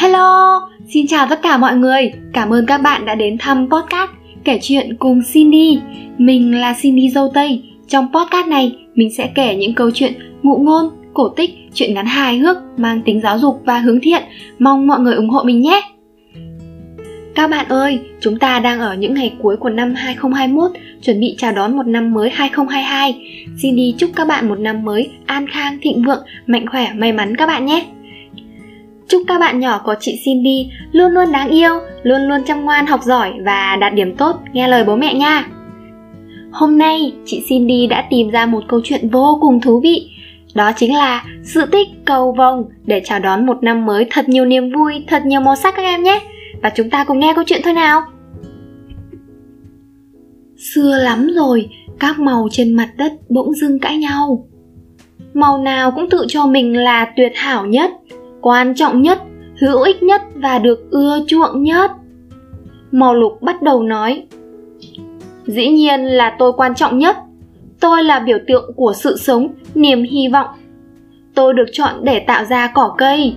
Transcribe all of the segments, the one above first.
Hello, xin chào tất cả mọi người. Cảm ơn các bạn đã đến thăm podcast kể chuyện cùng Cindy. Mình là Cindy dâu Tây. Trong podcast này, mình sẽ kể những câu chuyện ngụ ngôn, cổ tích, chuyện ngắn hài hước mang tính giáo dục và hướng thiện. Mong mọi người ủng hộ mình nhé. Các bạn ơi, chúng ta đang ở những ngày cuối của năm 2021, chuẩn bị chào đón một năm mới 2022. Xin đi chúc các bạn một năm mới an khang, thịnh vượng, mạnh khỏe, may mắn các bạn nhé. Chúc các bạn nhỏ của chị Cindy luôn luôn đáng yêu, luôn luôn chăm ngoan học giỏi và đạt điểm tốt, nghe lời bố mẹ nha. Hôm nay, chị Cindy đã tìm ra một câu chuyện vô cùng thú vị. Đó chính là sự tích cầu vồng để chào đón một năm mới thật nhiều niềm vui, thật nhiều màu sắc các em nhé. Và chúng ta cùng nghe câu chuyện thôi nào. Xưa lắm rồi, các màu trên mặt đất bỗng dưng cãi nhau. Màu nào cũng tự cho mình là tuyệt hảo nhất, quan trọng nhất, hữu ích nhất và được ưa chuộng nhất. Màu lục bắt đầu nói Dĩ nhiên là tôi quan trọng nhất. Tôi là biểu tượng của sự sống, niềm hy vọng. Tôi được chọn để tạo ra cỏ cây.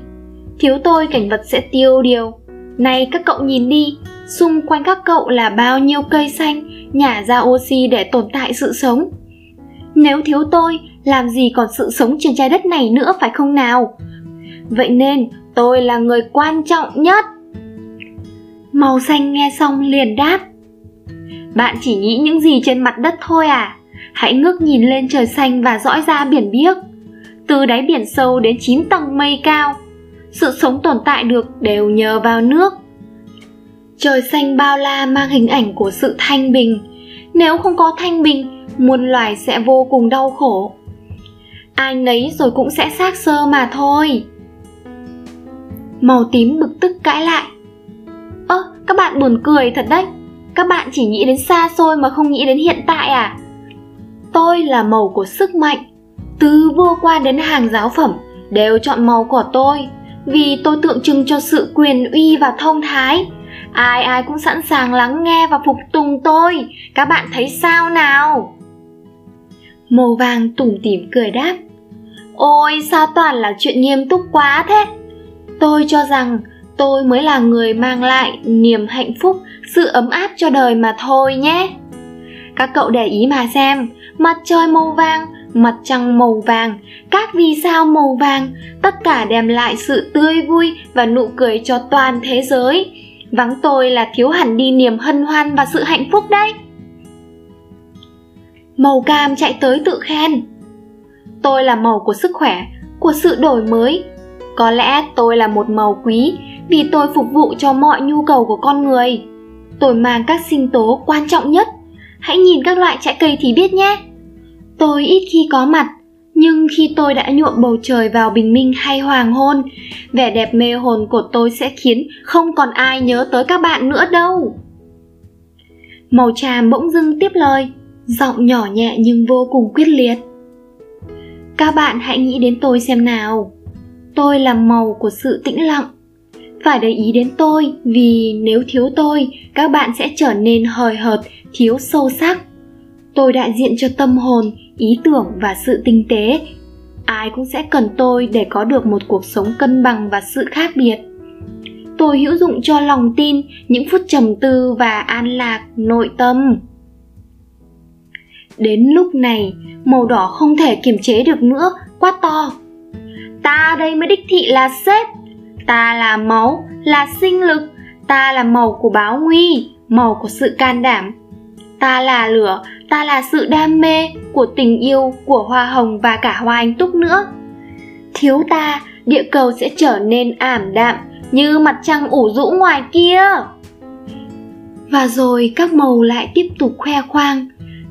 Thiếu tôi cảnh vật sẽ tiêu điều. Này các cậu nhìn đi, xung quanh các cậu là bao nhiêu cây xanh nhả ra oxy để tồn tại sự sống. Nếu thiếu tôi, làm gì còn sự sống trên trái đất này nữa phải không nào? Vậy nên tôi là người quan trọng nhất. Màu xanh nghe xong liền đáp. Bạn chỉ nghĩ những gì trên mặt đất thôi à? Hãy ngước nhìn lên trời xanh và dõi ra biển biếc. Từ đáy biển sâu đến 9 tầng mây cao, sự sống tồn tại được đều nhờ vào nước. Trời xanh bao la mang hình ảnh của sự thanh bình. Nếu không có thanh bình, muôn loài sẽ vô cùng đau khổ. Ai nấy rồi cũng sẽ xác sơ mà thôi. Màu tím bực tức cãi lại. Ơ, các bạn buồn cười thật đấy. Các bạn chỉ nghĩ đến xa xôi mà không nghĩ đến hiện tại à? Tôi là màu của sức mạnh. Từ vua qua đến hàng giáo phẩm đều chọn màu của tôi vì tôi tượng trưng cho sự quyền uy và thông thái. Ai ai cũng sẵn sàng lắng nghe và phục tùng tôi. Các bạn thấy sao nào? Màu vàng tủm tỉm cười đáp. Ôi sao toàn là chuyện nghiêm túc quá thế? Tôi cho rằng tôi mới là người mang lại niềm hạnh phúc, sự ấm áp cho đời mà thôi nhé. Các cậu để ý mà xem, mặt trời màu vàng, mặt trăng màu vàng, các vì sao màu vàng, tất cả đem lại sự tươi vui và nụ cười cho toàn thế giới. Vắng tôi là thiếu hẳn đi niềm hân hoan và sự hạnh phúc đấy. Màu cam chạy tới tự khen. Tôi là màu của sức khỏe, của sự đổi mới. Có lẽ tôi là một màu quý vì tôi phục vụ cho mọi nhu cầu của con người. Tôi mang các sinh tố quan trọng nhất. Hãy nhìn các loại trái cây thì biết nhé. Tôi ít khi có mặt, nhưng khi tôi đã nhuộm bầu trời vào bình minh hay hoàng hôn, vẻ đẹp mê hồn của tôi sẽ khiến không còn ai nhớ tới các bạn nữa đâu. Màu tràm bỗng dưng tiếp lời, giọng nhỏ nhẹ nhưng vô cùng quyết liệt. Các bạn hãy nghĩ đến tôi xem nào. Tôi là màu của sự tĩnh lặng. Phải để ý đến tôi vì nếu thiếu tôi, các bạn sẽ trở nên hời hợt, thiếu sâu sắc. Tôi đại diện cho tâm hồn ý tưởng và sự tinh tế. Ai cũng sẽ cần tôi để có được một cuộc sống cân bằng và sự khác biệt. Tôi hữu dụng cho lòng tin những phút trầm tư và an lạc nội tâm. Đến lúc này màu đỏ không thể kiềm chế được nữa quá to ta đây mới đích thị là sếp. Ta là máu, là sinh lực. Ta là màu của báo nguy, màu của sự can đảm. Ta là lửa, ta là sự đam mê của tình yêu, của hoa hồng và cả hoa anh túc nữa. Thiếu ta, địa cầu sẽ trở nên ảm đạm như mặt trăng ủ rũ ngoài kia. Và rồi các màu lại tiếp tục khoe khoang.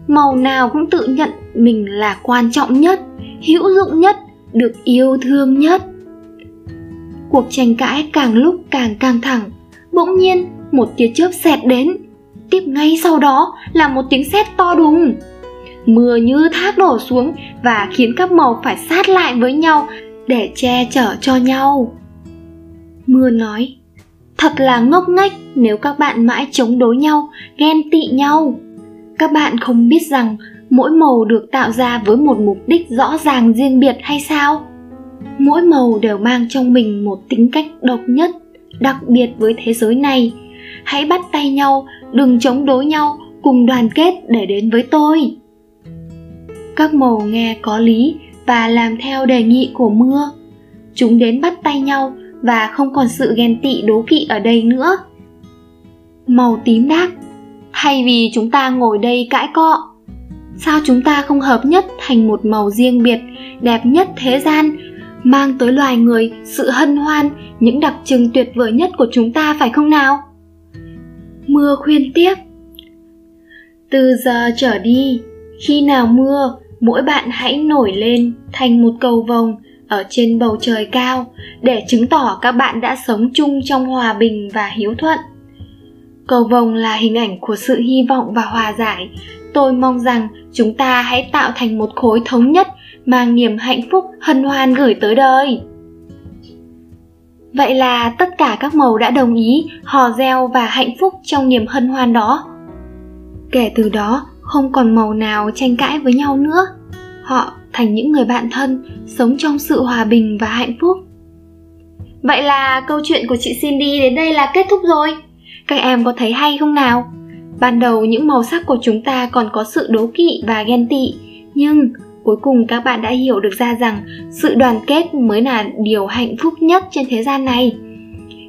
Màu nào cũng tự nhận mình là quan trọng nhất, hữu dụng nhất được yêu thương nhất. Cuộc tranh cãi càng lúc càng căng thẳng, bỗng nhiên một tia chớp xẹt đến. Tiếp ngay sau đó là một tiếng sét to đùng. Mưa như thác đổ xuống và khiến các màu phải sát lại với nhau để che chở cho nhau. Mưa nói, thật là ngốc nghếch nếu các bạn mãi chống đối nhau, ghen tị nhau. Các bạn không biết rằng mỗi màu được tạo ra với một mục đích rõ ràng riêng biệt hay sao? Mỗi màu đều mang trong mình một tính cách độc nhất, đặc biệt với thế giới này. Hãy bắt tay nhau, đừng chống đối nhau, cùng đoàn kết để đến với tôi. Các màu nghe có lý và làm theo đề nghị của mưa. Chúng đến bắt tay nhau và không còn sự ghen tị đố kỵ ở đây nữa. Màu tím đáp, thay vì chúng ta ngồi đây cãi cọ sao chúng ta không hợp nhất thành một màu riêng biệt, đẹp nhất thế gian, mang tới loài người sự hân hoan, những đặc trưng tuyệt vời nhất của chúng ta phải không nào? Mưa khuyên tiếp. Từ giờ trở đi, khi nào mưa, mỗi bạn hãy nổi lên thành một cầu vồng ở trên bầu trời cao để chứng tỏ các bạn đã sống chung trong hòa bình và hiếu thuận. Cầu vồng là hình ảnh của sự hy vọng và hòa giải tôi mong rằng chúng ta hãy tạo thành một khối thống nhất mang niềm hạnh phúc hân hoan gửi tới đời. Vậy là tất cả các màu đã đồng ý hò reo và hạnh phúc trong niềm hân hoan đó. Kể từ đó, không còn màu nào tranh cãi với nhau nữa. Họ thành những người bạn thân, sống trong sự hòa bình và hạnh phúc. Vậy là câu chuyện của chị cindy đến đây là kết thúc rồi. Các em có thấy hay không nào? Ban đầu những màu sắc của chúng ta còn có sự đố kỵ và ghen tị, nhưng cuối cùng các bạn đã hiểu được ra rằng sự đoàn kết mới là điều hạnh phúc nhất trên thế gian này.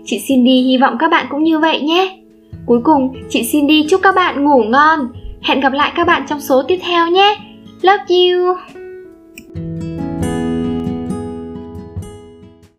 Chị cindy hy vọng các bạn cũng như vậy nhé. Cuối cùng, chị cindy chúc các bạn ngủ ngon. Hẹn gặp lại các bạn trong số tiếp theo nhé. Love you.